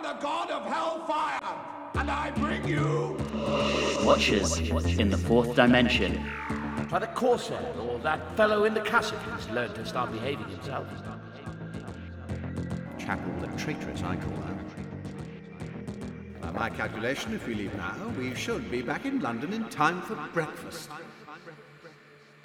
am the god of hellfire, and I bring you. Watchers in the fourth dimension. Try the Corsair or that fellow in the cassock who's learned to start behaving himself. Chapel the traitress, I call her. By my calculation, if we leave now, we should be back in London in time for breakfast.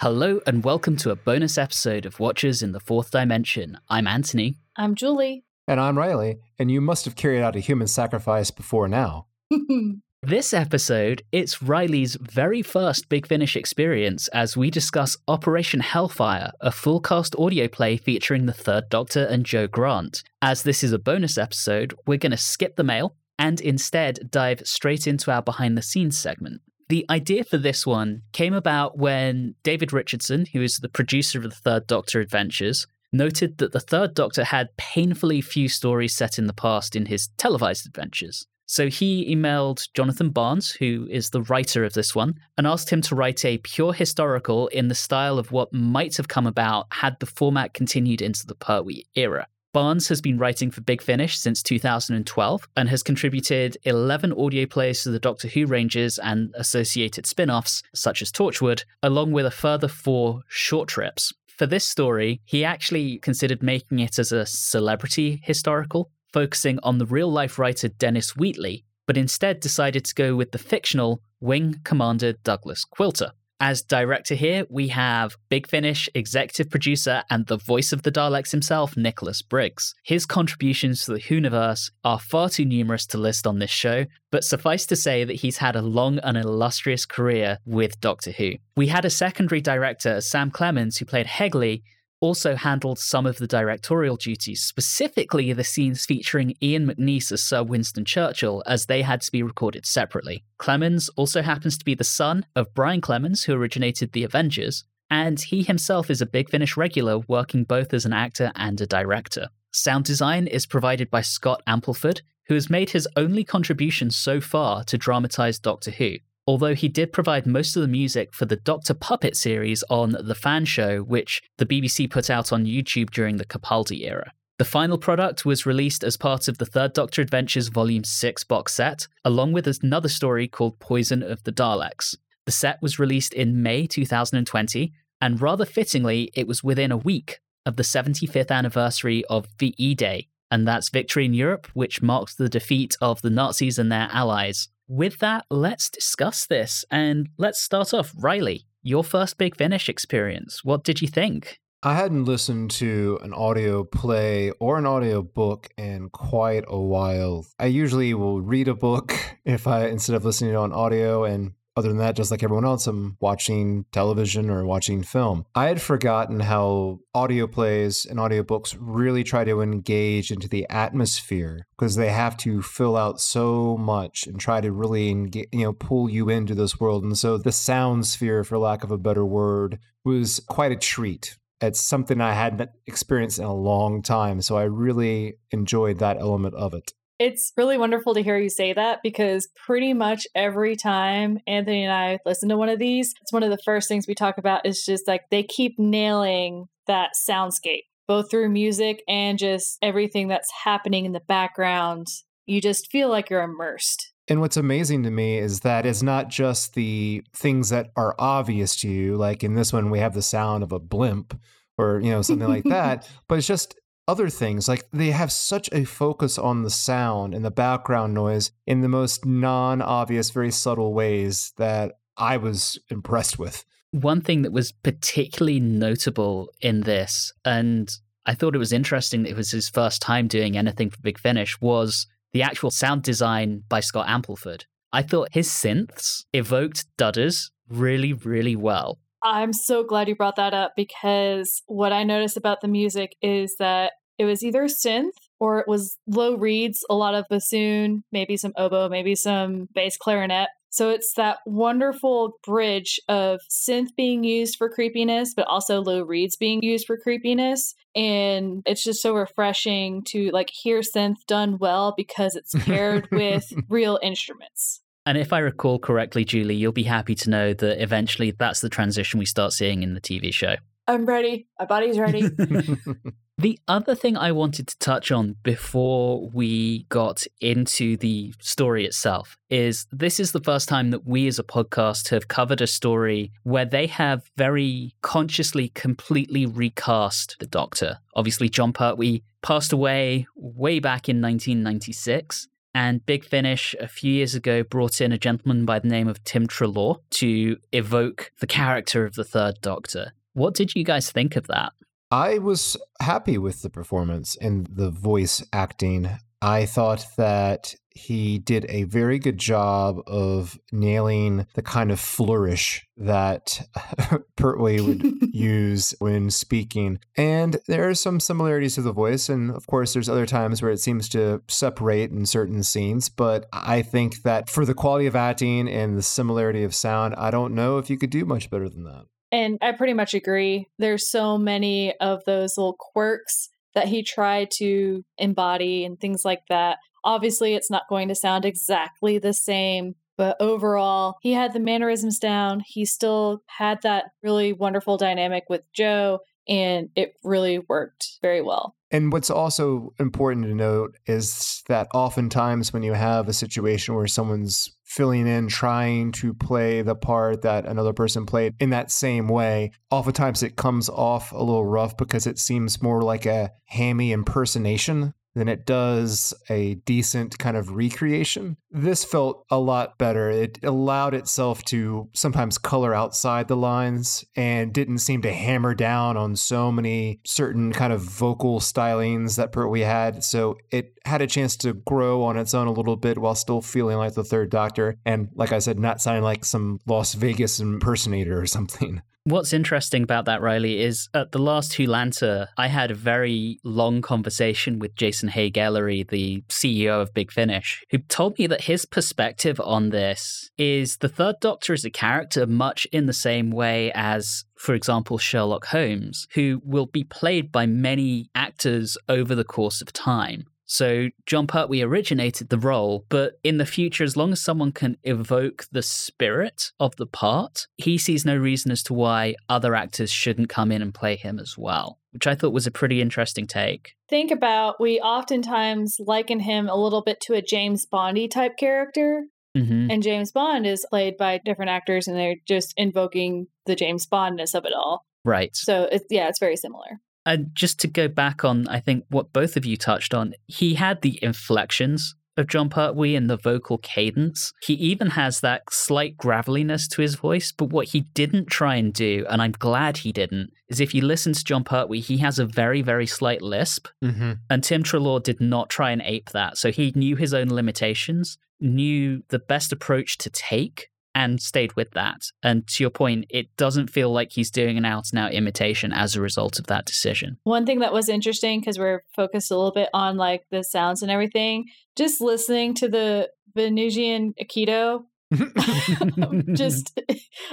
Hello and welcome to a bonus episode of Watchers in the Fourth Dimension. I'm Anthony. I'm Julie. And I'm Riley, and you must have carried out a human sacrifice before now. This episode, it's Riley's very first Big Finish experience as we discuss Operation Hellfire, a full cast audio play featuring the Third Doctor and Jo Grant. As this is a bonus episode, we're going to skip the mail and instead dive straight into our behind the scenes segment. The idea for this one came about when David Richardson, who is the producer of the Third Doctor Adventures, noted that the Third Doctor had painfully few stories set in the past in his televised adventures. So he emailed Jonathan Barnes, who is the writer of this one, and asked him to write a pure historical in the style of what might have come about had the format continued into the Pertwee era. Barnes has been writing for Big Finish since 2012 and has contributed 11 audio plays to the Doctor Who ranges and associated spin offs, such as Torchwood, along with a further four short trips. For this story, he actually considered making it as a celebrity historical, focusing on the real life writer Dennis Wheatley, but instead decided to go with the fictional Wing Commander Douglas Quilter. As director here, we have Big Finish executive producer and the voice of the Daleks himself, Nicholas Briggs. His contributions to the Whoniverse are far too numerous to list on this show, but suffice to say that he's had a long and illustrious career with Doctor Who. We had a secondary director, Sam Clemens, who played Hegley, also handled some of the directorial duties, specifically the scenes featuring Ian McNeice as Sir Winston Churchill, as they had to be recorded separately. Clemens also happens to be the son of Brian Clemens, who originated The Avengers, and he himself is a Big Finish regular, working both as an actor and a director. Sound design is provided by Scott Ampleford, who has made his only contribution so far to dramatize Doctor Who although he did provide most of the music for the Doctor Puppet series on The Fan Show, which the BBC put out on YouTube during the Capaldi era. The final product was released as part of the Third Doctor Adventures Volume 6 box set, along with another story called Poison of the Daleks. The set was released in May 2020, and rather fittingly, it was within a week of the 75th anniversary of VE Day, and that's Victory in Europe, which marks the defeat of the Nazis and their allies with that, let's discuss this. And let's start off. Riley, your first Big Finish experience. What did you think? I hadn't listened to an audio play or an audio book in quite a while. I usually will read a book if I instead of listening to on audio and other than that, just like everyone else, I'm watching television or watching film. I had forgotten how audio plays and audiobooks really try to engage into the atmosphere because they have to fill out so much and try to really you know pull you into this world. And so the sound sphere, for lack of a better word, was quite a treat. It's something I hadn't experienced in a long time. So I really enjoyed that element of it. It's really wonderful to hear you say that because pretty much every time Anthony and I listen to one of these, it's one of the first things we talk about is just like they keep nailing that soundscape, both through music and just everything that's happening in the background. You just feel like you're immersed. And what's amazing to me is that it's not just the things that are obvious to you, like in this one, we have the sound of a blimp or, you know, something like that, but it's just other things. Like they have such a focus on the sound and the background noise in the most non obvious, very subtle ways that I was impressed with. One thing that was particularly notable in this, and I thought it was interesting that it was his first time doing anything for Big Finish, was the actual sound design by Scott Ampleford. I thought his synths evoked Dudders really, really well. I'm so glad you brought that up because what I noticed about the music is that it was either synth or it was low reeds, a lot of bassoon, maybe some oboe, maybe some bass clarinet. So it's that wonderful bridge of synth being used for creepiness, but also low reeds being used for creepiness. And it's just so refreshing to like hear synth done well because it's paired with real instruments. And if I recall correctly, Julie, you'll be happy to know that eventually that's the transition we start seeing in the TV show. I'm ready. My body's ready. The other thing I wanted to touch on before we got into the story itself is this is the first time that we as a podcast have covered a story where they have very consciously completely recast the Doctor. Obviously, Jon Pertwee passed away way back in 1996. And Big Finish a few years ago brought in a gentleman by the name of Tim Treloar to evoke the character of the Third Doctor. What did you guys think of that? I was happy with the performance and the voice acting. I thought that he did a very good job of nailing the kind of flourish that Pertwee would use when speaking. And there are some similarities to the voice. And of course, there's other times where it seems to separate in certain scenes. But I think that for the quality of acting and the similarity of sound, I don't know if you could do much better than that. And I pretty much agree. There's so many of those little quirks that he tried to embody and things like that. Obviously, it's not going to sound exactly the same, but overall, he had the mannerisms down. He still had that really wonderful dynamic with Jo, and it really worked very well. And what's also important to note is that oftentimes when you have a situation where someone's filling in, trying to play the part that another person played in that same way, oftentimes it comes off a little rough because it seems more like a hammy impersonation than it does a decent kind of recreation. This felt a lot better. It allowed itself to sometimes color outside the lines and didn't seem to hammer down on so many certain kind of vocal stylings that we had. So it had a chance to grow on its own a little bit while still feeling like the third doctor. And like I said, not sounding like some Las Vegas impersonator or something. What's interesting about that, Riley, is at the last Wholanta, I had a very long conversation with Jason Haigh-Ellery, the CEO of Big Finish, who told me that his perspective on this is the Third Doctor is a character much in the same way as for example, Sherlock Holmes, who will be played by many actors over the course of time. So Jon Pertwee originated the role, but in the future, as long as someone can evoke the spirit of the part, he sees no reason as to why other actors shouldn't come in and play him as well, which I thought was a pretty interesting take. Think about we oftentimes liken him a little bit to a James Bondy type character. Mm-hmm. And James Bond is played by different actors, and they're just invoking the James Bondness of it all. Right. So, it's, yeah, it's very similar. And just to go back on, I think what both of you touched on, he had the inflections of Jon Pertwee and the vocal cadence. He even has that slight graveliness to his voice, but what he didn't try and do, and I'm glad he didn't, is if you listen to Jon Pertwee, he has a very, very slight lisp. Mm-hmm. And Tim Treloar did not try and ape that. So he knew his own limitations, knew the best approach to take, and stayed with that. And to your point, it doesn't feel like he's doing an out and out imitation as a result of that decision. One thing that was interesting because we're focused a little bit on like the sounds and everything, just listening to the Venusian Aikido just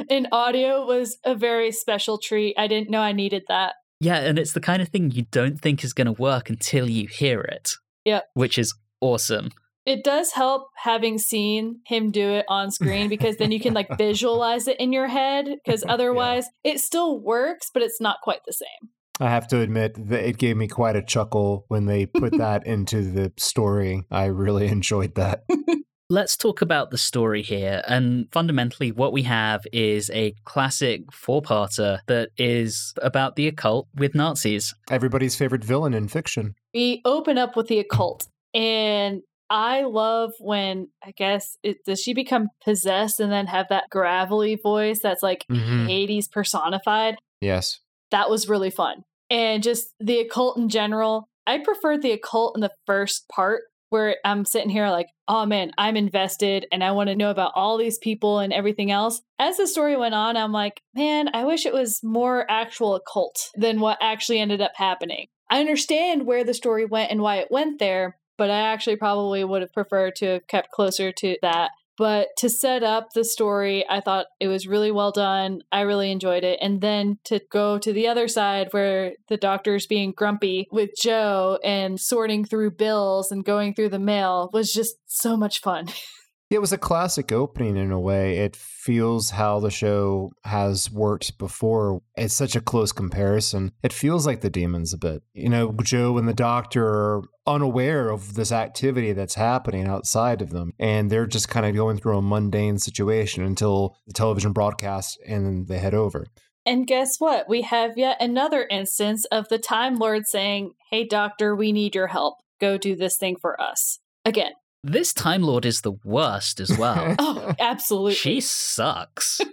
in audio was a very special treat. I didn't know I needed that. Yeah, and it's the kind of thing you don't think is going to work until you hear it. Yeah. Which is awesome. It does help having seen him do it on screen because then you can like visualize it in your head because otherwise yeah. it still works, but it's not quite the same. I have to admit that it gave me quite a chuckle when they put that into the story. I really enjoyed that. Let's talk about the story here. And fundamentally, what we have is a classic four parter that is about the occult with Nazis. Everybody's favorite villain in fiction. We open up with the occult, and I love when I guess it, does she become possessed and then have that gravelly voice that's like Mhm. Hades personified. Yes. That was really fun. And just the occult in general. I preferred the occult in the first part where I'm sitting here like, oh man, I'm invested and I want to know about all these people and everything else. As the story went on, I'm like, man, I wish it was more actual occult than what actually ended up happening. I understand where the story went and why it went there, but I actually probably would have preferred to have kept closer to that. But to set up the story, I thought it was really well done. I really enjoyed it. And then to go to the other side where the doctor's being grumpy with Jo and sorting through bills and going through the mail was just so much fun. It was a classic opening in a way. It feels how the show has worked before. It's such a close comparison. It feels like the demons a bit. You know, Jo and the doctor are unaware of this activity that's happening outside of them, and they're just kind of going through a mundane situation until the television broadcast and then they head over. And guess what? We have yet another instance of the Time Lord saying, Hey, doctor, we need your help. Go do this thing for us. Again, This Time Lord is the worst as well. Oh, absolutely. she sucks.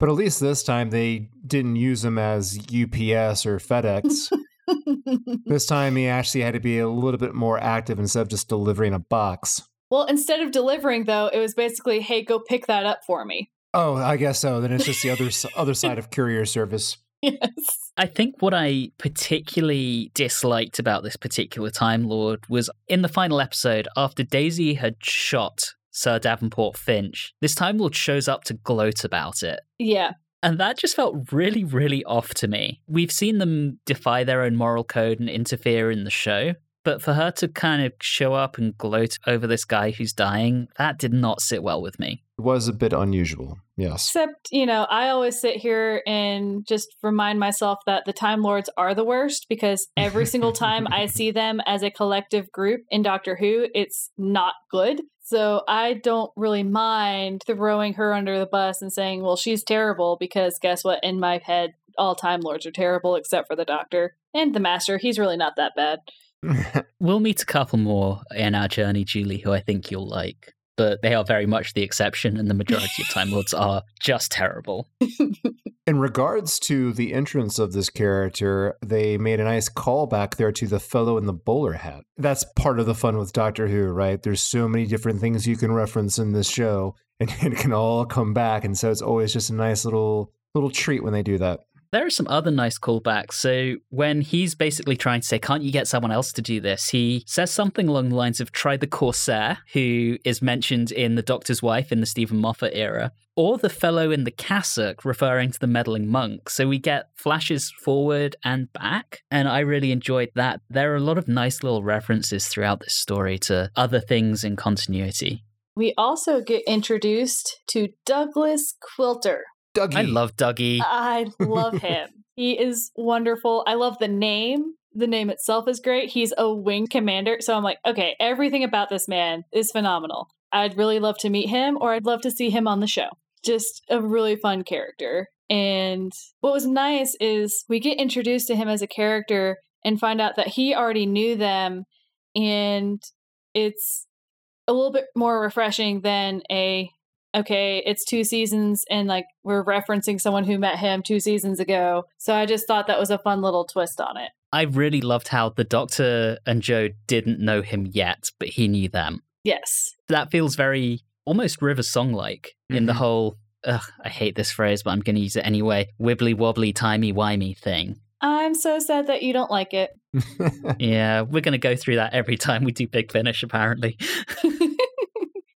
But at least this time they didn't use him as UPS or FedEx. this time he actually had to be a little bit more active instead of just delivering a box. well, instead of delivering, though, it was basically, hey, go pick that up for me. Oh, I guess so. Then it's just the other other side of courier service. Yes. I think what I particularly disliked about this particular Time Lord was in the final episode, after Daisy had shot Sir Davenport Finch, this Time Lord shows up to gloat about it. Yeah. And that just felt really, really off to me. We've seen them defy their own moral code and interfere in the show, but for her to kind of show up and gloat over this guy who's dying, that did not sit well with me. It was a bit unusual. Yes. Except, you know, I always sit here and just remind myself that the Time Lords are the worst because every single time I see them as a collective group in Doctor Who, it's not good. So I don't really mind throwing her under the bus and saying, well, she's terrible because guess what? In my head, all Time Lords are terrible except for the Doctor and the Master. He's really not that bad. We'll meet a couple more in our journey, Julie, who I think you'll like. But they are very much the exception, and the majority of Time Lords are just terrible. In regards to the entrance of this character, they made a nice callback there to the fellow in the bowler hat. That's part of the fun with Doctor Who, right? There's so many different things you can reference in this show, and it can all come back. And so it's always just a nice little little treat when they do that. There are some other nice callbacks. So when he's basically trying to say, "Can't you get someone else to do this?" He says something along the lines of, "Try the Corsair," who is mentioned in the Doctor's Wife in the Steven Moffat era, or the fellow in the cassock, referring to the meddling monk. So we get flashes forward and back, and I really enjoyed that. There are a lot of nice little references throughout this story to other things in continuity. We also get introduced to Douglas Quilter. Dougie. I love Dougie. I love him. he is wonderful. I love the name. The name itself is great. He's a wing commander. So I'm like, okay, everything about this man is phenomenal. I'd really love to meet him or I'd love to see him on the show. Just a really fun character. And what was nice is we get introduced to him as a character and find out that he already knew them. And it's a little bit more refreshing than a okay, it's two seasons and like we're referencing someone who met him two seasons ago. So I just thought that was a fun little twist on it. I really loved how the Doctor and Jo didn't know him yet, but he knew them. Yes. That feels very almost River Song like in the Mhm. whole, ugh, I hate this phrase, but I'm going to use it anyway wibbly wobbly, timey wimey thing. I'm so sad that you don't like it. Yeah, we're going to go through that every time we do Big Finish, apparently.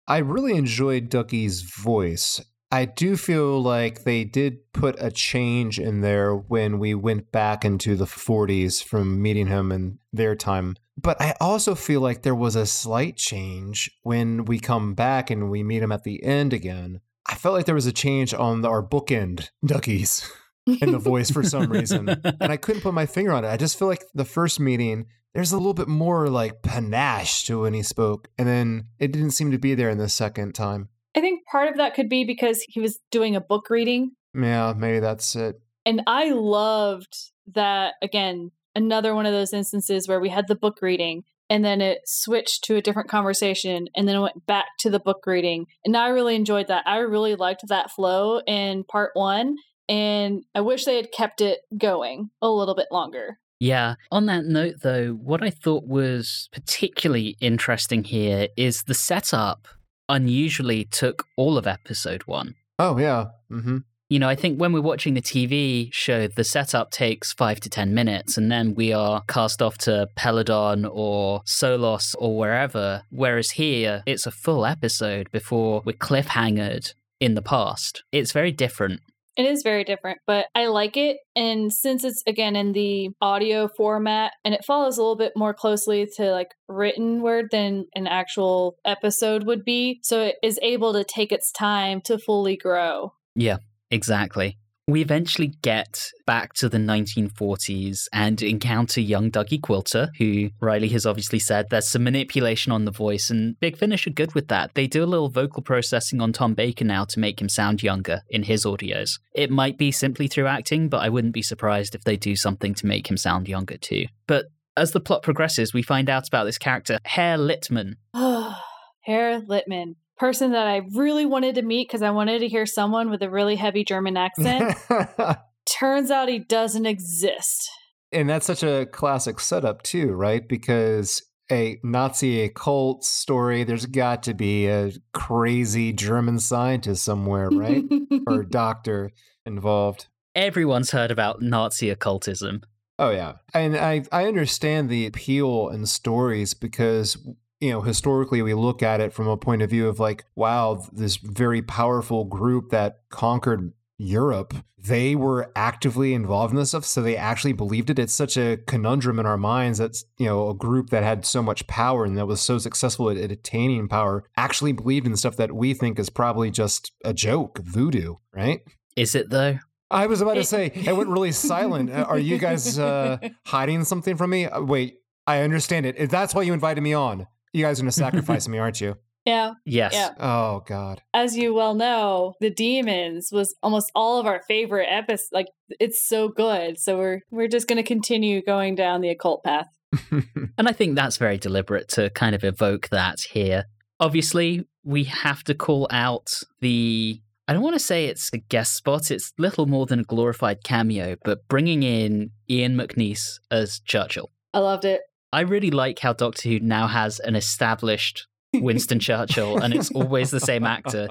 I really enjoyed Dougie's voice. I do feel like they did put a change in there when we went back into the 40s from meeting him in their time. But I also feel like there was a slight change when we come back and we meet him at the end again. I felt like there was a change on our bookend Dougies in the voice for some reason. And I couldn't put my finger on it. I just feel like the first meeting, there's a little bit more like panache to when he spoke. And then it didn't seem to be there in the second time. I think part of that could be because he was doing a book reading. Yeah, maybe that's it. And I loved that, again, another one of those instances where we had the book reading and then it switched to a different conversation and then it went back to the book reading. And I really enjoyed that. I really liked that flow in part one. And I wish they had kept it going a little bit longer. Yeah. On that note, though, what I thought was particularly interesting here is the setup unusually took all of episode one. Oh, yeah. Mm-hmm. You know, I think when we're watching the TV show, the setup takes five to 10 minutes, and then we are cast off to Peladon or Solos or wherever. Whereas here, it's a full episode before we're cliffhangered in the past. It's very different. It is very different, but I like it. And since it's again in the audio format and it follows a little bit more closely to like written word than an actual episode would be, so it is able to take its time to fully grow. Yeah, exactly. We eventually get back to the 1940s and encounter young Dougie Quilter, who Riley has obviously said there's some manipulation on the voice, and Big Finish are good with that. They do a little vocal processing on Tom Baker now to make him sound younger in his audios. It might be simply through acting, but I wouldn't be surprised if they do something to make him sound younger too. But as the plot progresses, we find out about this character, Herr Littman. Herr Littman person that I really wanted to meet because I wanted to hear someone with a really heavy German accent. Turns out he doesn't exist. And that's such a classic setup, too, right? Because a Nazi occult story, there's got to be a crazy German scientist somewhere, right? or doctor involved. Everyone's heard about Nazi occultism. Oh yeah. And I I understand the appeal in stories because you know, historically we look at it from a point of view of like, wow, this very powerful group that conquered Europe, they were actively involved in this stuff. So they actually believed it. It's such a conundrum in our minds that, you know, a group that had so much power and that was so successful at, at attaining power actually believed in stuff that we think is probably just a joke, voodoo, right? Is it though? I was about to say, it went really silent. Are you guys uh, hiding something from me? Uh, wait, I understand it. That's why you invited me on. You guys are going to sacrifice me, aren't you? Yeah. Yes. Yeah. Oh God. As you well know, the demons was almost all of our favorite episodes. Like it's so good, so we're we're just going to continue going down the occult path. and I think that's very deliberate to kind of evoke that here. Obviously, we have to call out the. I don't want to say it's a guest spot. It's little more than a glorified cameo, but bringing in Ian McNeice as Churchill. I loved it. I really like how Doctor Who now has an established Winston Churchill, and it's always the same actor.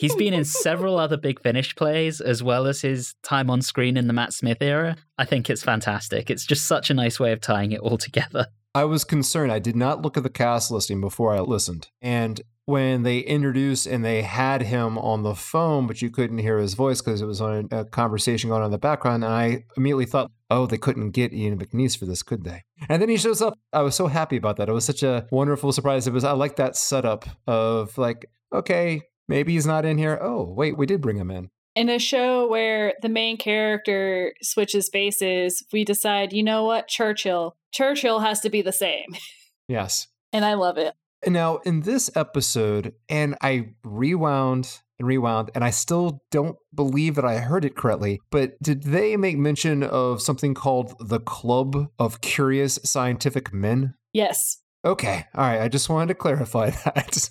He's been in several other Big Finish plays, as well as his time on screen in the Matt Smith era. I think it's fantastic. It's just such a nice way of tying it all together. I was concerned. I did not look at the cast listing before I listened. And when they introduced and they had him on the phone, but you couldn't hear his voice because it was on a conversation going on in the background. And I immediately thought, oh, they couldn't get Ian McNeice for this, could they? And then he shows up. I was so happy about that. It was such a wonderful surprise. It was, I like that setup of like, okay, maybe he's not in here. Oh, wait, we did bring him in. In a show where the main character switches faces, we decide, you know what, Churchill. Churchill has to be the same. Yes. And I love it. Now, in this episode, and I rewound and rewound, and I still don't believe that I heard it correctly, but did they make mention of something called the Club of Curious Scientific Men? Yes. Okay. All right. I just wanted to clarify that.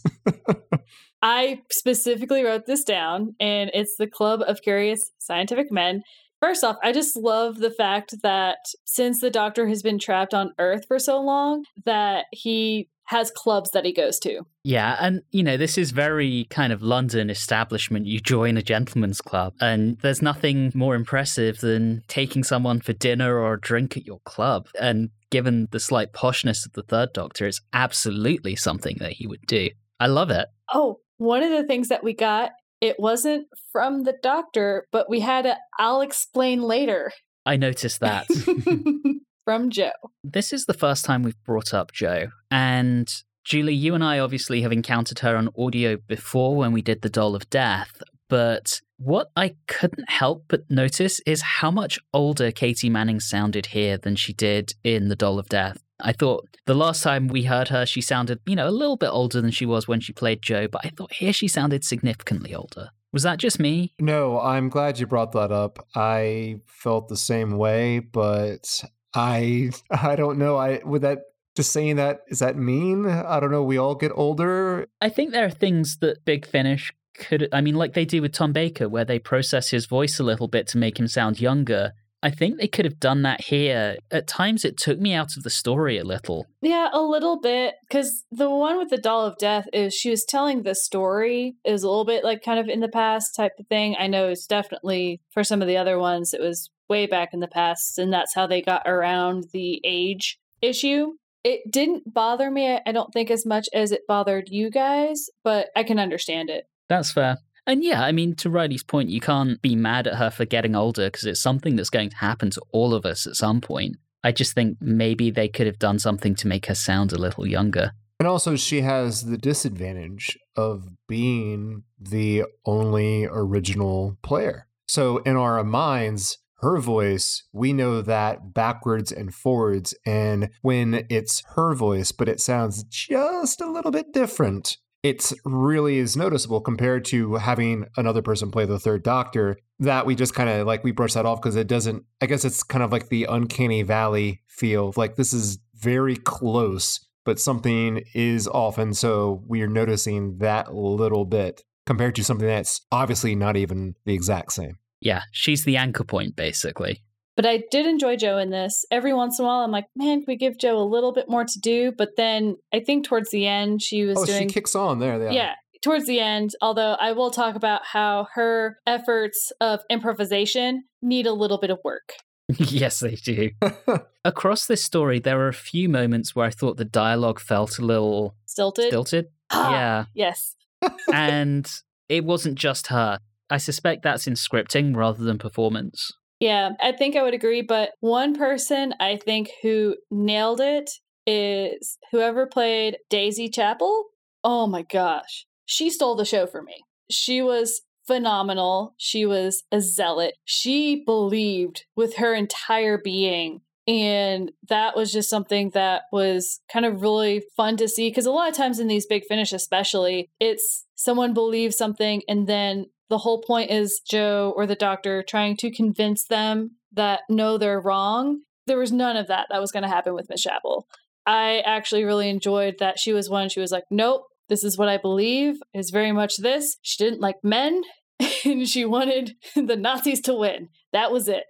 I specifically wrote this down, and it's the Club of Curious Scientific Men. First off, I just love the fact that since the doctor has been trapped on Earth for so long, that he has clubs that he goes to. Yeah, and you know, this is very kind of London establishment. You join a gentleman's club, and there's nothing more impressive than taking someone for dinner or a drink at your club. And given the slight poshness of the third doctor, it's absolutely something that he would do. I love it. Oh, one of the things that we got, it wasn't from the doctor, but we had a I'll explain later. I noticed that. from Jo. This is the first time we've brought up Jo. And Julie, you and I obviously have encountered her on audio before when we did The Doll of Death. But what I couldn't help but notice is how much older Katy Manning sounded here than she did in The Doll of Death. I thought the last time we heard her, she sounded, you know, a little bit older than she was when she played Jo, but I thought here she sounded significantly older. Was that just me? No, I'm glad you brought that up. I felt the same way, but I I don't know. I would that just saying that is that mean? I don't know. We all get older. I think there are things that Big Finish could. I mean, like they do with Tom Baker, where they process his voice a little bit to make him sound younger. I think they could have done that here. At times, it took me out of the story a little. Yeah, a little bit. Because the one with the doll of death is she was telling the story is a little bit like kind of in the past type of thing. I know it's definitely for some of the other ones, it was way back in the past, and that's how they got around the age issue. It didn't bother me, I don't think, as much as it bothered you guys, but I can understand it. That's fair. And yeah, I mean, to Riley's point, you can't be mad at her for getting older because it's something that's going to happen to all of us at some point. I just think maybe they could have done something to make her sound a little younger. And also, she has the disadvantage of being the only original player. So, in our minds, her voice, we know that backwards and forwards. And when it's her voice, but it sounds just a little bit different, it really is noticeable compared to having another person play the third doctor that we just kind of like we brush that off because it doesn't i guess it's kind of like the uncanny valley feel like this is very close but something is off and so we're noticing that little bit compared to something that's obviously not even the exact same Yeah, she's the anchor point, basically. But I did enjoy Jo in this. Every once in a while, I'm like, man, can we give Jo a little bit more to do? But then I think towards the end, she was oh doing. she kicks on there yeah, yeah, towards the end, although I will talk about how her efforts of improvisation need a little bit of work. yes, they do. Across this story, there are a few moments where I thought the dialogue felt a little Stilted. stilted. Ah, Yeah. Yes. and it wasn't just her. I suspect that's in scripting rather than performance. Yeah, I think I would agree. But one person I think who nailed it is whoever played Daisy Chapel. Oh my gosh. She stole the show for me. She was phenomenal. She was a zealot. She believed with her entire being. And that was just something that was kind of really fun to see. Because a lot of times in these big finish, especially, it's someone believes something and then the whole point is Jo or the doctor trying to convince them that no, they're wrong. There was none of that that was going to happen with Miss Chapel. I actually really enjoyed that she was one. She was like, nope, this is what I believe. It's very much this. She didn't like men and she wanted the Nazis to win. That was it.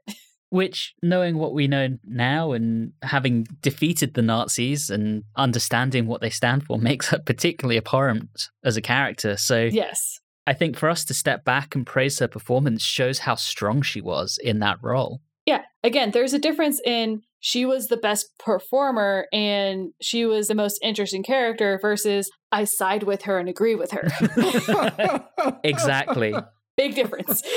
Which, knowing what we know now and having defeated the Nazis and understanding what they stand for, makes her particularly abhorrent as a character. So Yes. I think for us to step back and praise her performance shows how strong she was in that role. Yeah. Again, there's a difference in she was the best performer and she was the most interesting character versus I side with her and agree with her. Exactly. Big difference.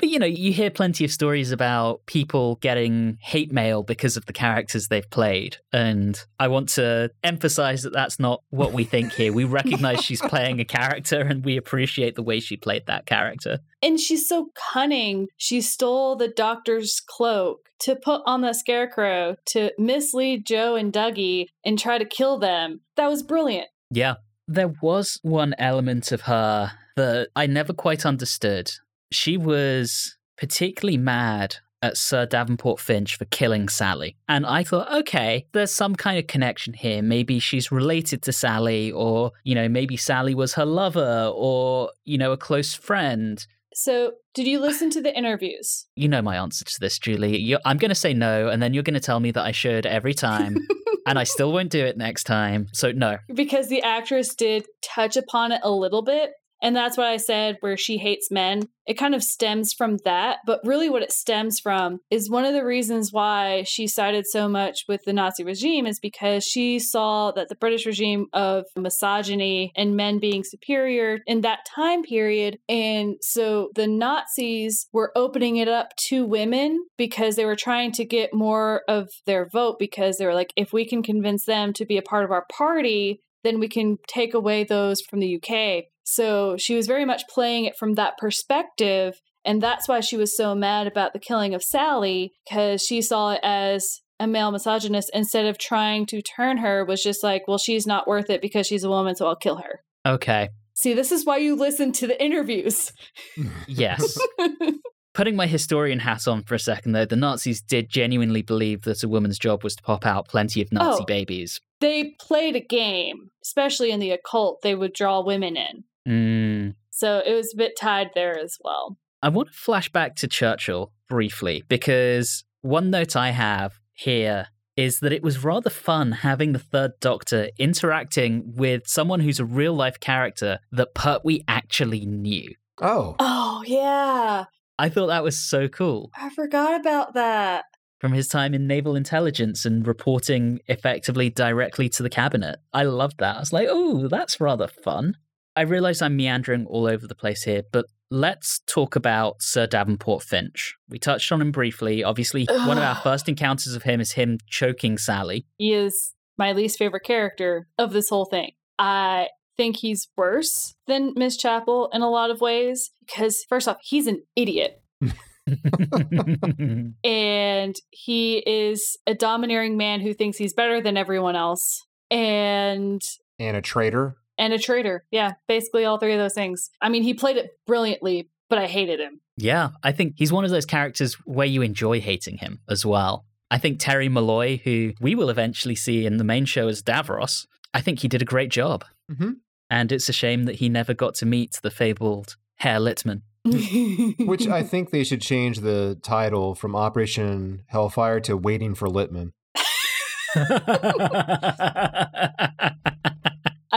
But you know, you hear plenty of stories about people getting hate mail because of the characters they've played. And I want to emphasize that that's not what we think here. We recognize she's playing a character and we appreciate the way she played that character. and she's so cunning. She stole the doctor's cloak to put on the scarecrow to mislead Jo and Dougie and try to kill them. That was brilliant. Yeah. There was one element of her that I never quite understood. She was particularly mad at Sir Davenport Finch for killing Sally. And I thought, okay, there's some kind of connection here. Maybe she's related to Sally, or, you know, maybe Sally was her lover, or, you know, a close friend. So, did you listen to the interviews? You know my answer to this, Julie. you I'm going to say no, and then you're going to tell me that I should every time, and I still won't do it next time. So, no. because the actress did touch upon it a little bit. And that's what I said, where she hates men. It kind of stems from that. But really, what it stems from is one of the reasons why she sided so much with the Nazi regime is because she saw that the British regime of misogyny and men being superior in that time period. And so the Nazis were opening it up to women because they were trying to get more of their vote because they were like, if we can convince them to be a part of our party, then we can take away those from the UK. So she was very much playing it from that perspective. And that's why she was so mad about the killing of Sally, because she saw it as a male misogynist instead of trying to turn her, was just like, well, she's not worth it because she's a woman, so I'll kill her. Okay. See, this is why you listen to the interviews. Yes. Putting my historian hat on for a second, though, the Nazis did genuinely believe that a woman's job was to pop out plenty of Nazi Oh. babies. they played a game, especially in the occult, they would draw women in. Mm. So it was a bit tied there as well. I want to flash back to Churchill briefly because one note I have here is that it was rather fun having the third doctor interacting with someone who's a real life character that Pertwee actually knew. oh Oh, yeah. I thought that was so cool I forgot about that. from his time in naval intelligence and reporting effectively directly to the cabinet. I loved that. I was like, oh, that's rather fun. I realize I'm meandering all over the place here, but let's talk about Sir Davenport Finch. We touched on him briefly. Obviously, one of our first encounters of him is him choking Sally. He is my least favorite character of this whole thing. I think he's worse than Miss Chapel in a lot of ways because, first off, he's an idiot. and he is a domineering man who thinks he's better than everyone else and and a traitor. And a traitor yeah basically all three of those things i mean he played it brilliantly but i hated him yeah, I think he's one of those characters where you enjoy hating him as well. I think Terry Molloy, who we will eventually see in the main show as Davros, I think he did a great job. Mhm. And it's a shame that he never got to meet the fabled Herr Littman. Which I think they should change the title from Operation Hellfire to Waiting for Littman.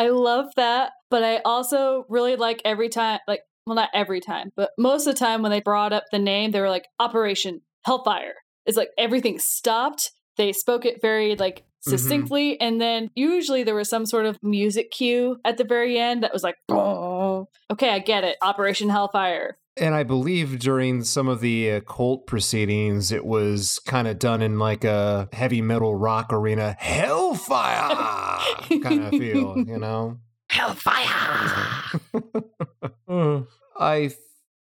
I love that, but I also really like every time, like, well, not every time, but most of the time when they brought up the name, they were like, Operation Hellfire. It's like everything stopped. They spoke it very, like, mm-hmm. succinctly. And then usually there was some sort of music cue at the very end that was like, "Boom." okay, I get it. Operation Hellfire. And I believe during some of the uh, cult proceedings, it was kind of done in like a heavy metal rock arena, hellfire kind of feel, you know? Hellfire! I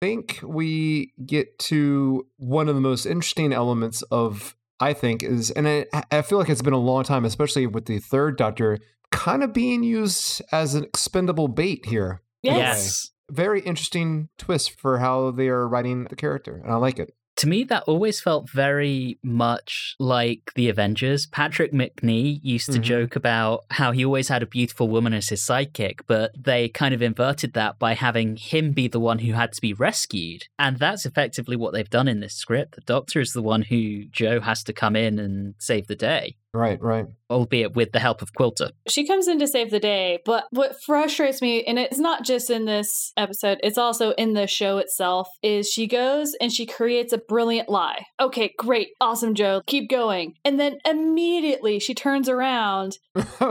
think we get to one of the most interesting elements of, I think, is, and I, I feel like it's been a long time, especially with the third Doctor, kind of being used as an expendable bait here. Yes. Very interesting twist for how they are writing the character, and I like it. To me, that always felt very much like the Avengers. Patrick Macnee used to Mhm. joke about how he always had a beautiful woman as his sidekick, but they kind of inverted that by having him be the one who had to be rescued. And that's effectively what they've done in this script. The Doctor is the one who Jo has to come in and save the day, Right, right. albeit with the help of Quilter. she comes in to save the day but what frustrates me and it's not just in this episode it's also in the show itself is she goes and she creates a brilliant lie okay great awesome joe keep going and then immediately she turns around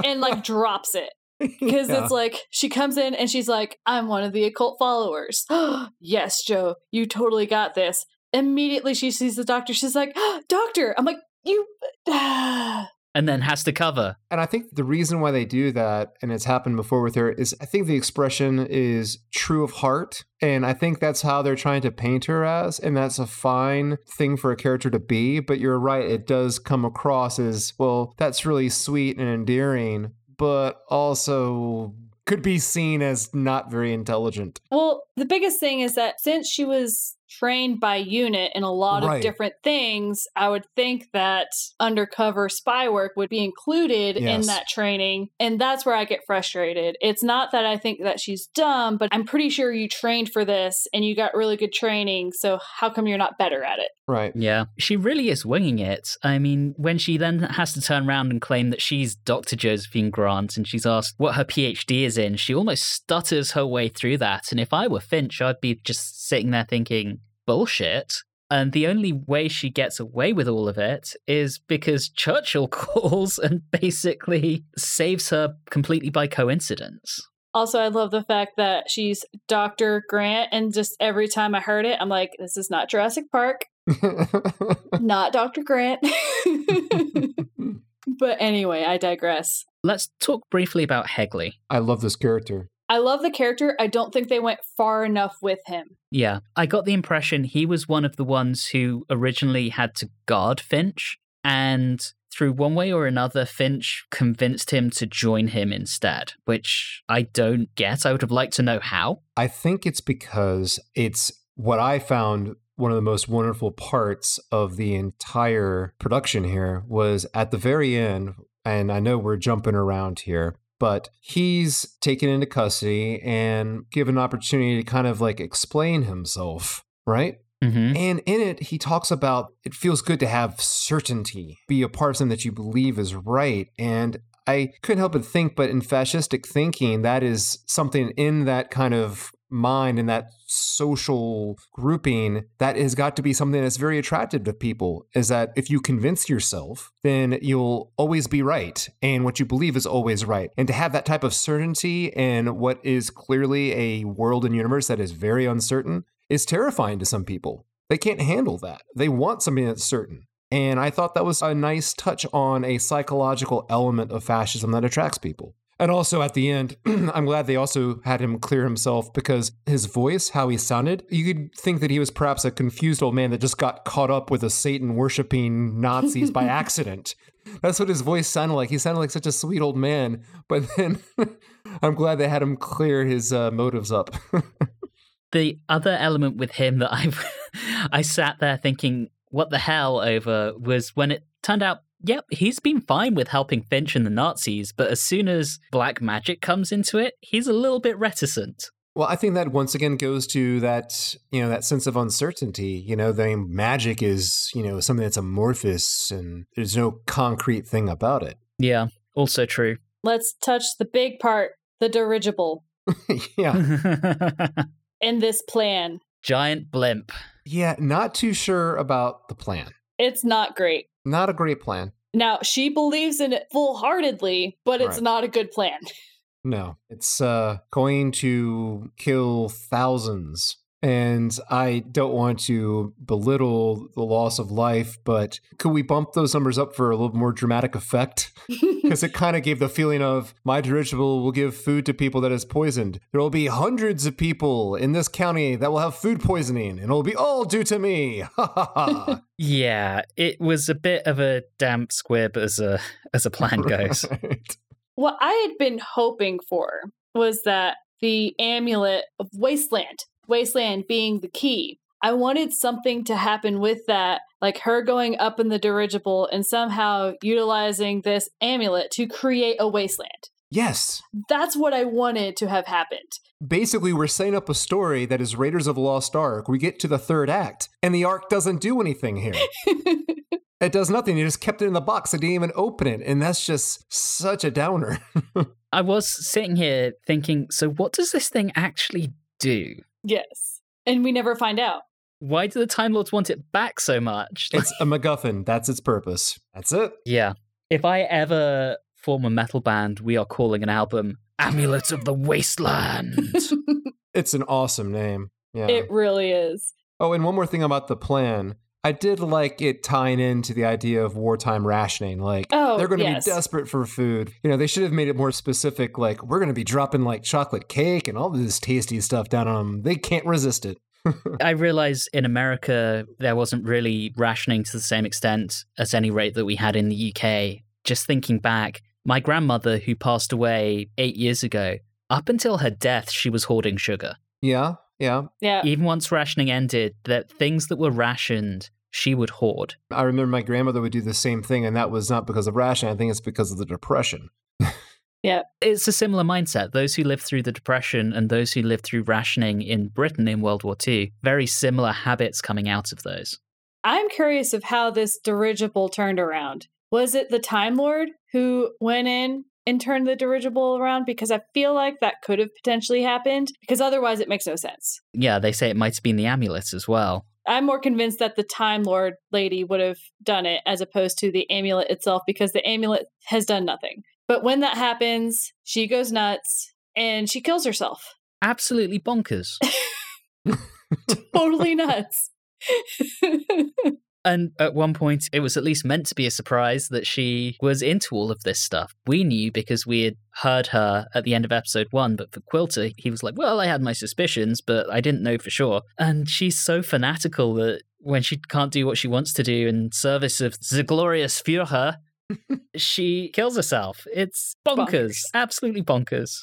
and like drops it because Yeah. it's like she comes in and she's like i'm one of the occult followers yes joe you totally got this immediately she sees the doctor she's like doctor i'm like you And then has to cover. And I think the reason why they do that, and it's happened before with her, is I think the expression is true of heart. And I think that's how they're trying to paint her as. And that's a fine thing for a character to be. But you're right, it does come across as, well, that's really sweet and endearing, but also could be seen as not very intelligent. Well, the biggest thing is that since she was trained by unit in a lot Right. of different things, I would think that undercover spy work would be included in that training. And that's where I get frustrated. It's not that I think that she's dumb, but I'm pretty sure you trained for this and you got really good training. So how come you're not better at it? Right. Yeah, she really is winging it. I mean, when she then has to turn around and claim that she's Dr. Josephine Grant and she's asked what her PhD is in, she almost stutters her way through that. And if I were Finch, I'd be just sitting there thinking, bullshit. And the only way she gets away with all of it is because Churchill calls and basically saves her completely by coincidence. Also, I love the fact that she's Dr. Grant, and just every time I heard it, I'm like, this is not Jurassic Park, not Dr. Grant. but anyway, I digress. Let's talk briefly about Hegley. I love this character. I love the character. I don't think they went far enough with him. Yeah, I got the impression he was one of the ones who originally had to guard Finch, and through one way or another, Finch convinced him to join him instead, which I don't get. I would have liked to know how. I think it's because it's what I found one of the most wonderful parts of the entire production here was at the very end, and I know we're jumping around here, but he's taken into custody and given an opportunity to kind of like explain himself, right? hmm And in it, he talks about it feels good to have certainty, be a part of something that you believe is right. And I couldn't help but think, but in fascistic thinking, that is something in that kind of mind and that social grouping, that has got to be something that's very attractive to people. Is that if you convince yourself, then you'll always be right. And what you believe is always right. And to have that type of certainty in what is clearly a world and universe that is very uncertain is terrifying to some people. They can't handle that. They want something that's certain. And I thought that was a nice touch on a psychological element of fascism that attracts people. And also at the end, I'm glad they also had him clear himself because his voice, how he sounded, you could think that he was perhaps a confused old man that just got caught up with the Satan worshiping Nazis by accident. That's what his voice sounded like. He sounded like such a sweet old man. But then I'm glad they had him clear his uh, motives up. the other element with him that I I sat there thinking, what the hell over was when it turned out yep, he's been fine with helping Finch and the Nazis, but as soon as black magic comes into it, he's a little bit reticent. Well, I think that once again goes to that, you know, that sense of uncertainty. You know, the magic is, you know, something that's amorphous and there's no concrete thing about it. Yeah, also true. Let's touch the big part, the dirigible. yeah. In this plan. Giant blimp. Yeah, not too sure about the plan. It's not great. Not a great plan. Now, she believes in it full heartedly, but it's Right. not a good plan. No, it's uh, going to kill thousands. And I don't want to belittle the loss of life, but could we bump those numbers up for a little more dramatic effect? Because it kind of gave the feeling of my dirigible will give food to people that is poisoned. There will be hundreds of people in this county that will have food poisoning, and it will be all due to me. Ha ha ha. Yeah, it was a bit of a damp squib as a as a plan goes. Right. what I had been hoping for was that the amulet of Wasteland, Wasteland being the key, I wanted something to happen with that, like her going up in the dirigible and somehow utilizing this amulet to create a wasteland. Yes. That's what I wanted to have happened. Basically, we're setting up a story that is Raiders of the Lost Ark. We get to the third act, and the Ark doesn't do anything here. It does nothing. You just kept it in the box. It didn't even open it. And that's just such a downer. I was sitting here thinking, so what does this thing actually do? Yes. And we never find out. Why do the Time Lords want it back so much? it's a MacGuffin. That's its purpose. That's it. yeah. If I ever form a metal band, we are calling an album Amulet of the Wasteland. It's an awesome name. Yeah. It really is. oh, and one more thing about the plan. I did like it tying into the idea of wartime rationing. Like, Oh, they're going to yes. be desperate for food. You know, they should have made it more specific. Like, we're going to be dropping like chocolate cake and all this tasty stuff down on them. They can't resist it. I realize in America there wasn't really rationing to the same extent at any rate that we had in the UK. Just thinking back, my grandmother, who passed away eight years ago, up until her death, she was hoarding sugar. Yeah. Yeah. Yeah. Even once rationing ended, that things that were rationed, she would hoard. I remember my grandmother would do the same thing, and that was not because of rationing. I think it's because of the depression. Yeah. It's a similar mindset. Those who lived through the Depression and those who lived through rationing in Britain in World War II, very similar habits coming out of those. I'm curious of how this dirigible turned around. Was it the Time Lord who went in and turn the dirigible around? Because I feel like that could have potentially happened, because otherwise it makes no sense. Yeah, they say it might have been the amulet as well. I'm more convinced that the Time Lord lady would have done it as opposed to the amulet itself, because the amulet has done nothing. But when that happens, she goes nuts and she kills herself. Absolutely bonkers. totally nuts. And at one point, it was at least meant to be a surprise that she was into all of this stuff. We knew because we had heard her at the end of episode one, but for Quilter, he was like, Well, I had my suspicions, but I didn't know for sure. And she's so fanatical that when she can't do what she wants to do in service of the glorious Führer, she kills herself. It's bonkers, Bonkers. absolutely bonkers.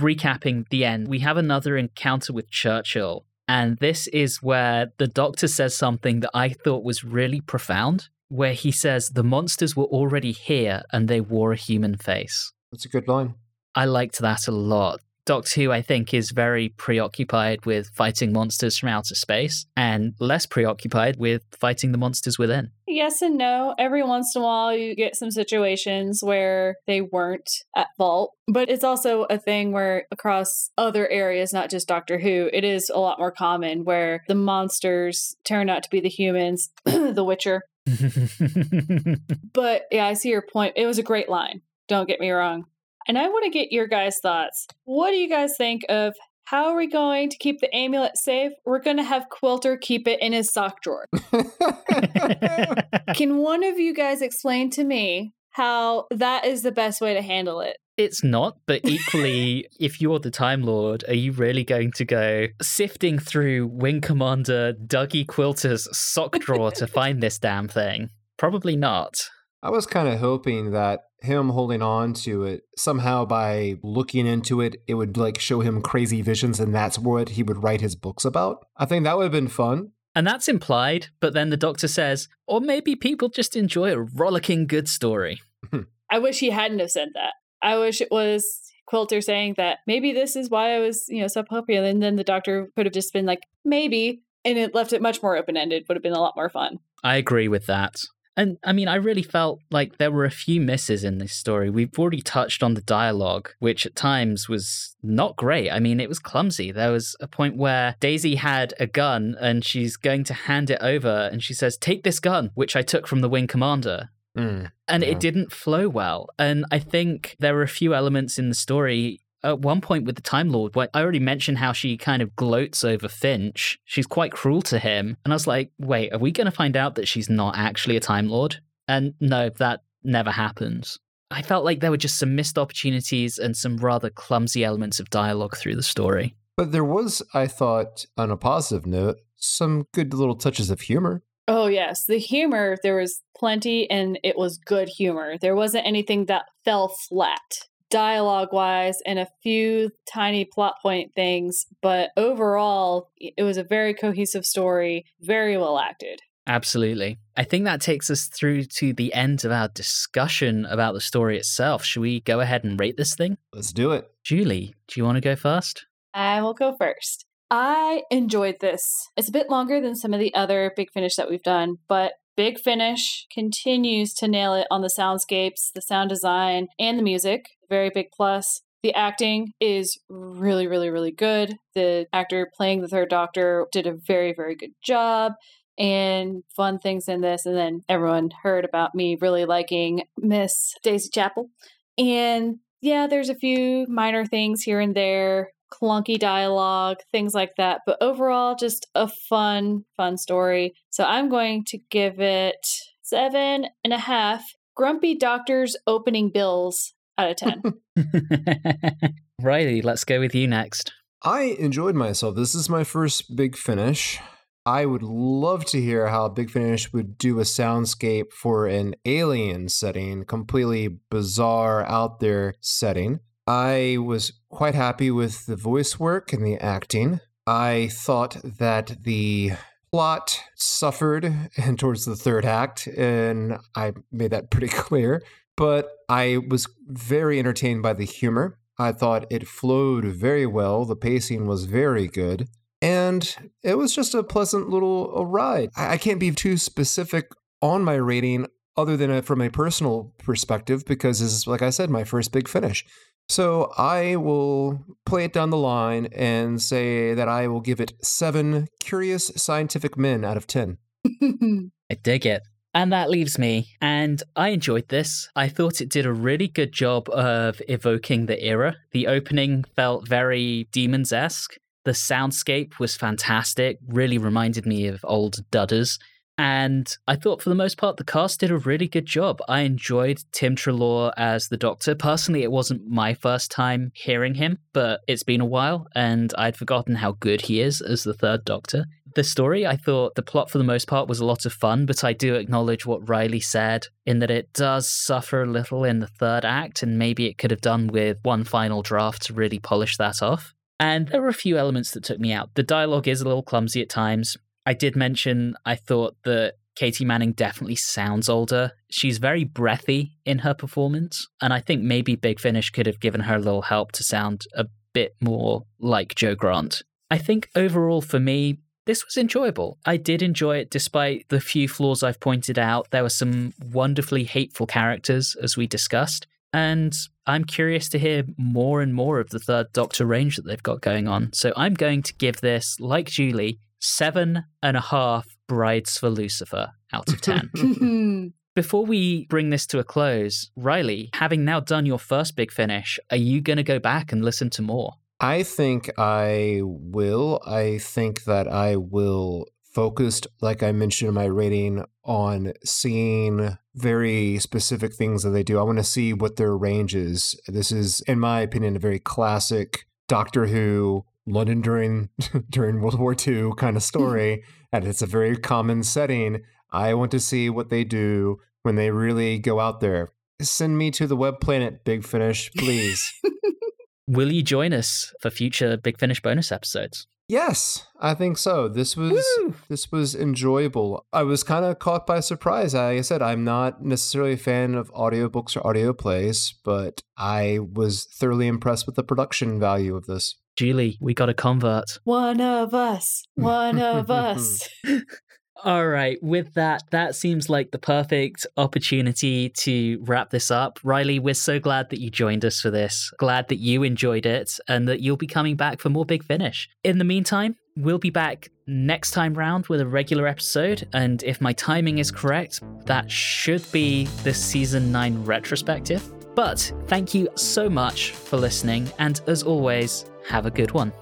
Recapping the end, we have another encounter with Churchill. And this is where the doctor says something that I thought was really profound, where he says, The monsters were already here and they wore a human face. That's a good line. I liked that a lot. Doctor Who, I think, is very preoccupied with fighting monsters from outer space and less preoccupied with fighting the monsters within. Yes and no. Every once in a while, you get some situations where they weren't at fault. But it's also a thing where across other areas, not just Doctor Who, it is a lot more common where the monsters turn out to be the humans, the Witcher. but yeah, I see your point. It was a great line. Don't get me wrong. And I want to get your guys' thoughts. What do you guys think of how are we going to keep the amulet safe? We're going to have Quilter keep it in his sock drawer. Can one of you guys explain to me how that is the best way to handle it? It's not, but equally, if you're the Time Lord, are you really going to go sifting through Wing Commander Dougie Quilter's sock drawer to find this damn thing? Probably not. I was kind of hoping that him holding on to it somehow by looking into it, it would like show him crazy visions, and that's what he would write his books about. I think that would have been fun. And that's implied, but then the doctor says, or maybe people just enjoy a rollicking good story. Hmm. I wish he hadn't have said that. I wish it was Quilter saying that maybe this is why I was, you know, so popular. And then the doctor could have just been like, maybe. And it left it much more open ended, would have been a lot more fun. I agree with that. And I mean, I really felt like there were a few misses in this story. We've already touched on the dialogue, which at times was not great. I mean, it was clumsy. There was a point where Daisy had a gun and she's going to hand it over, and she says, Take this gun, which I took from the wing commander. Mm, And yeah. it didn't flow well. And I think there were a few elements in the story. At one point with the Time Lord, where I already mentioned how she kind of gloats over Finch. She's quite cruel to him. And I was like, wait, are we going to find out that she's not actually a Time Lord? And no, that never happens. I felt like there were just some missed opportunities and some rather clumsy elements of dialogue through the story. But there was, I thought, on a positive note, some good little touches of humor. Oh, yes. The humor, there was plenty and it was good humor. There wasn't anything that fell flat dialogue wise and a few tiny plot point things. But overall, it was a very cohesive story, very well acted. Absolutely. I think that takes us through to the end of our discussion about the story itself. Should we go ahead and rate this thing? Let's do it. Julie, do you want to go first? I will go first. I enjoyed this. It's a bit longer than some of the other Big Finish that we've done, but Big Finish continues to nail it on the soundscapes, the sound design, and the music. Very big plus. The acting is really, really, really good. The actor playing the third doctor did a very, very good job. And fun things in this. And then everyone heard about me really liking Miss Daisy Chapel. And yeah, there's a few minor things here and there, clunky dialogue, things like that. But overall, just a fun, fun story. So I'm going to give it seven and a half grumpy doctors opening bills out of 10. Riley, let's go with you next. I enjoyed myself. This is my first big finish. I would love to hear how Big Finish would do a soundscape for an alien setting, completely bizarre, out there setting. I was quite happy with the voice work and the acting. I thought that the plot suffered and towards the third act, and I made that pretty clear. But I was very entertained by the humor. I thought it flowed very well. The pacing was very good. And it was just a pleasant little uh, ride. I, I can't be too specific on my rating other than from a personal perspective because this is, like I said, my first big finish. So I will play it down the line and say that I will give it seven curious scientific men out of 10. I dig it. And that leaves me. And I enjoyed this. I thought it did a really good job of evoking the era. The opening felt very Daemons esque. The soundscape was fantastic, really reminded me of old Dudders. And I thought for the most part, the cast did a really good job. I enjoyed Tim Treloar as the Doctor. Personally, it wasn't my first time hearing him, but it's been a while, and I'd forgotten how good he is as the third Doctor. The story, I thought the plot for the most part was a lot of fun, but I do acknowledge what Riley said in that it does suffer a little in the third act, and maybe it could have done with one final draft to really polish that off. And there were a few elements that took me out. The dialogue is a little clumsy at times. I did mention I thought that Katy Manning definitely sounds older. She's very breathy in her performance, and I think maybe Big Finish could have given her a little help to sound a bit more like Jo Grant. I think overall for me, this was enjoyable. I did enjoy it despite the few flaws I've pointed out. There were some wonderfully hateful characters, as we discussed. And I'm curious to hear more and more of the third Doctor range that they've got going on. So I'm going to give this, like Julie, seven and a half brides for Lucifer out of 10. Before we bring this to a close, Riley, having now done your first big finish, are you going to go back and listen to more? I think I will. I think that I will focused, like I mentioned in my rating, on seeing very specific things that they do. I want to see what their range is. This is, in my opinion, a very classic Doctor Who London during during World War II kind of story, and it's a very common setting. I want to see what they do when they really go out there. Send me to the web planet, Big Finish, please. Will you join us for future Big Finish bonus episodes? Yes, I think so. This was Woo! this was enjoyable. I was kind of caught by surprise. Like I said, I'm not necessarily a fan of audiobooks or audio plays, but I was thoroughly impressed with the production value of this. Julie, we got a convert. One of us. One of us. All right, with that, that seems like the perfect opportunity to wrap this up. Riley, we're so glad that you joined us for this. Glad that you enjoyed it and that you'll be coming back for more Big Finish. In the meantime, we'll be back next time round with a regular episode. And if my timing is correct, that should be the season 9 retrospective. But thank you so much for listening. And as always, have a good one.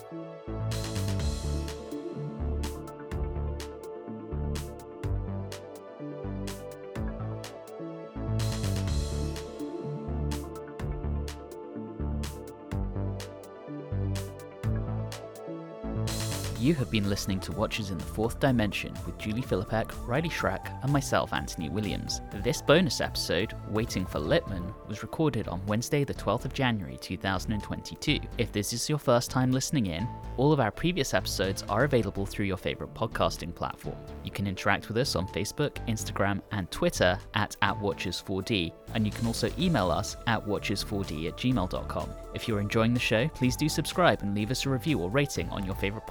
You have been listening to Watchers in the Fourth Dimension with Julie Philippek, Riley Schreck, and myself, Anthony Williams. This bonus episode, Waiting for Lipman, was recorded on Wednesday, the 12th of January 2022. If this is your first time listening in, all of our previous episodes are available through your favorite podcasting platform. You can interact with us on Facebook, Instagram, and Twitter at, at Watchers4D, and you can also email us at watchers4d at gmail.com. If you're enjoying the show, please do subscribe and leave us a review or rating on your favorite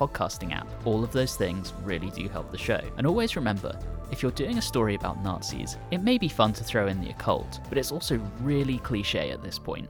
podcasting app. All of those things really do help the show. And always remember, if you're doing a story about Nazis, it may be fun to throw in the occult, but it's also really cliche at this point.